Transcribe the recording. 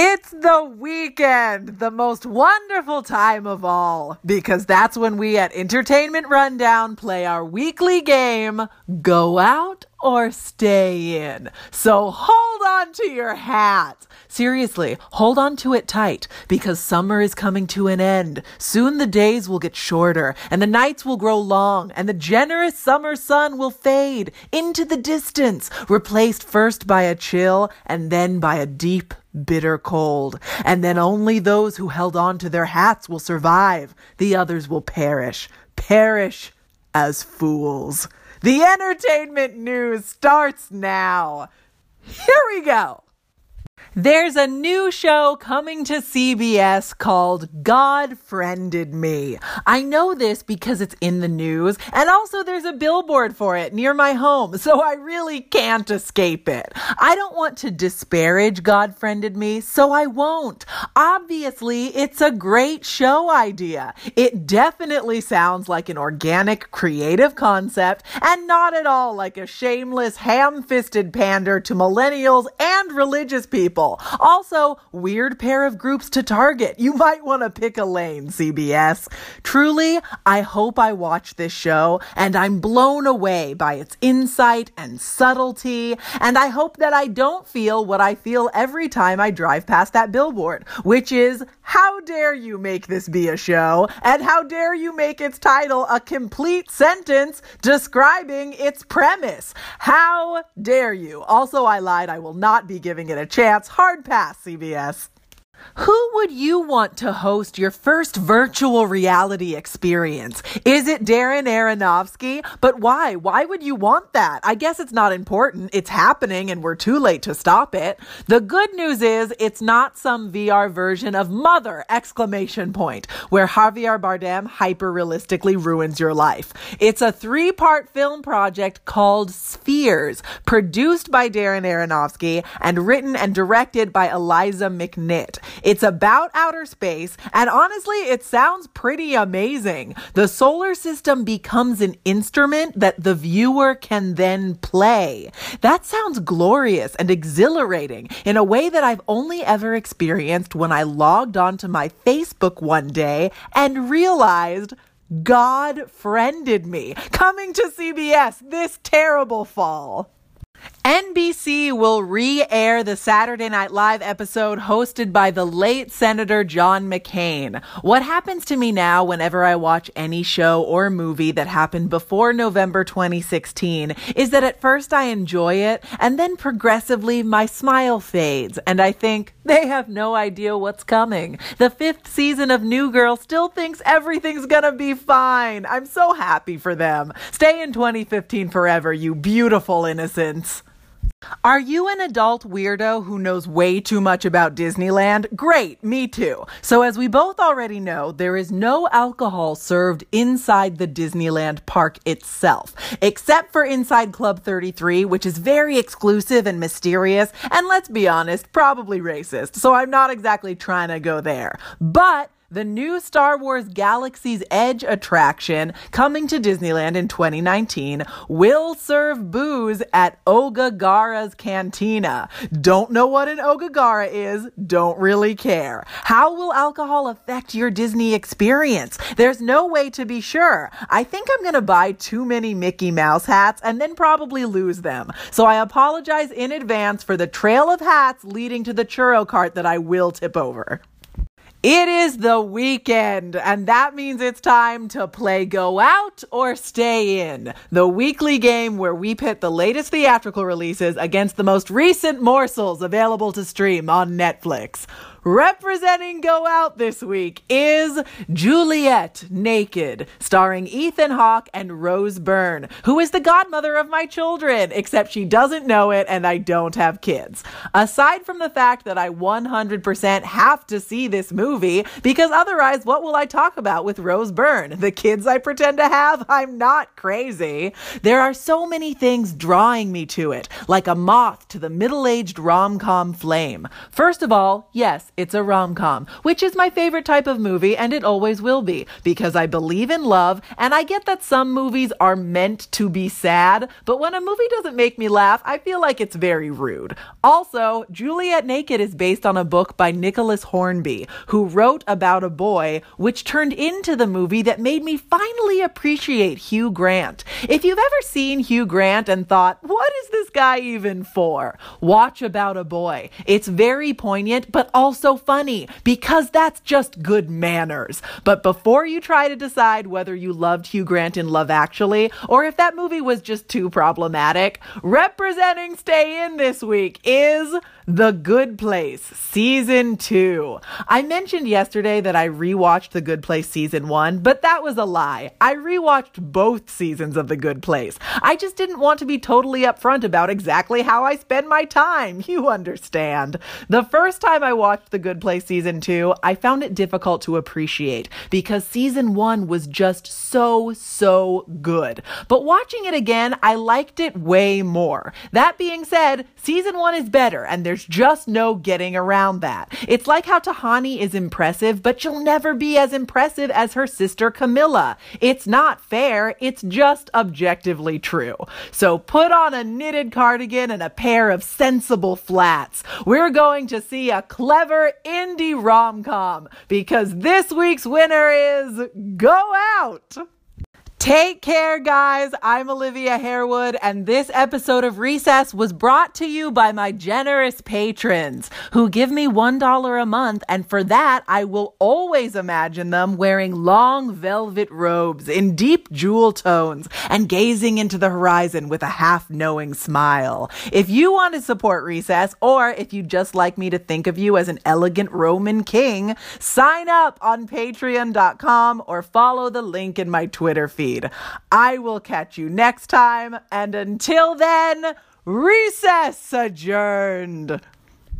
It's the weekend, the most wonderful time of all, because that's when we at Entertainment Rundown play our weekly game, Go Out or Stay In. So hold on to your hat. Seriously, hold on to it tight, because summer is coming to an end. Soon the days will get shorter, and the nights will grow long, and the generous summer sun will fade into the distance, replaced first by a chill and then by a deep bitter cold, and then only those who held on to their hats will survive. The others will perish, perish as fools. The entertainment news starts now. Here we go. There's a new show coming to CBS called God Friended Me. I know this because it's in the news, and also there's a billboard for it near my home, so I really can't escape it. I don't want to disparage God Friended Me, so I won't. Obviously, it's a great show idea. It definitely sounds like an organic, creative concept, and not at all like a shameless, ham fisted pander to millennials and religious people. Also, weird pair of groups to target. You might want to pick a lane, CBS. Truly, I hope I watch this show and I'm blown away by its insight and subtlety. And I hope that I don't feel what I feel every time I drive past that billboard, which is how dare you make this be a show? And how dare you make its title a complete sentence describing its premise? How dare you? Also, I lied. I will not be giving it a chance. Hard pass, CBS. Who would you want to host your first virtual reality experience? Is it Darren Aronofsky? But why? Why would you want that? I guess it's not important. It's happening and we're too late to stop it. The good news is it's not some VR version of Mother! exclamation point where Javier Bardem hyper realistically ruins your life. It's a three part film project called Spheres, produced by Darren Aronofsky and written and directed by Eliza McNitt. It's about outer space, and honestly, it sounds pretty amazing. The solar system becomes an instrument that the viewer can then play. That sounds glorious and exhilarating in a way that I've only ever experienced when I logged onto my Facebook one day and realized God friended me, coming to CBS this terrible fall. NBC will re air the Saturday Night Live episode hosted by the late Senator John McCain. What happens to me now whenever I watch any show or movie that happened before November 2016 is that at first I enjoy it and then progressively my smile fades and I think they have no idea what's coming. The fifth season of New Girl still thinks everything's gonna be fine. I'm so happy for them. Stay in 2015 forever, you beautiful innocents. Are you an adult weirdo who knows way too much about Disneyland? Great, me too. So, as we both already know, there is no alcohol served inside the Disneyland park itself, except for inside Club 33, which is very exclusive and mysterious, and let's be honest, probably racist. So, I'm not exactly trying to go there. But the new Star Wars Galaxy's Edge attraction coming to Disneyland in 2019 will serve booze at Ogagara's Cantina. Don't know what an Ogagara is, don't really care. How will alcohol affect your Disney experience? There's no way to be sure. I think I'm gonna buy too many Mickey Mouse hats and then probably lose them. So I apologize in advance for the trail of hats leading to the churro cart that I will tip over. It is the weekend, and that means it's time to play Go Out or Stay In, the weekly game where we pit the latest theatrical releases against the most recent morsels available to stream on Netflix. Representing Go Out this week is Juliet Naked, starring Ethan Hawke and Rose Byrne, who is the godmother of my children, except she doesn't know it and I don't have kids. Aside from the fact that I 100% have to see this movie, because otherwise, what will I talk about with Rose Byrne? The kids I pretend to have? I'm not crazy. There are so many things drawing me to it, like a moth to the middle aged rom com flame. First of all, yes, it's a rom com, which is my favorite type of movie, and it always will be, because I believe in love, and I get that some movies are meant to be sad, but when a movie doesn't make me laugh, I feel like it's very rude. Also, Juliet Naked is based on a book by Nicholas Hornby, who wrote about a boy, which turned into the movie that made me finally appreciate Hugh Grant. If you've ever seen Hugh Grant and thought, what is this guy even for? Watch About a Boy. It's very poignant, but also funny because that's just good manners. But before you try to decide whether you loved Hugh Grant in Love Actually or if that movie was just too problematic, representing Stay In this week is The Good Place, Season 2. I mentioned yesterday that I rewatched The Good Place Season 1, but that was a lie. I rewatched both seasons of The Good Place. I just didn't want to be totally upfront about exactly how I spend my time. You understand. The first time I watched The Good Place Season 2, I found it difficult to appreciate because Season 1 was just so, so good. But watching it again, I liked it way more. That being said, Season 1 is better, and there's just no getting around that. It's like how Tahani is impressive, but she'll never be as impressive as her sister Kamilah. It's not fair, it's just objectively true. So put on a knitted cardigan and a pair of sensible flats. We're going to see a clever indie rom com because this week's winner is Go Out! Take care, guys. I'm Olivia Harewood, and this episode of Recess was brought to you by my generous patrons who give me $1 a month, and for that, I will always imagine them wearing long velvet robes in deep jewel tones and gazing into the horizon with a half knowing smile. If you want to support Recess, or if you just like me to think of you as an elegant Roman king, sign up on patreon.com or follow the link in my Twitter feed. I will catch you next time, and until then, recess adjourned.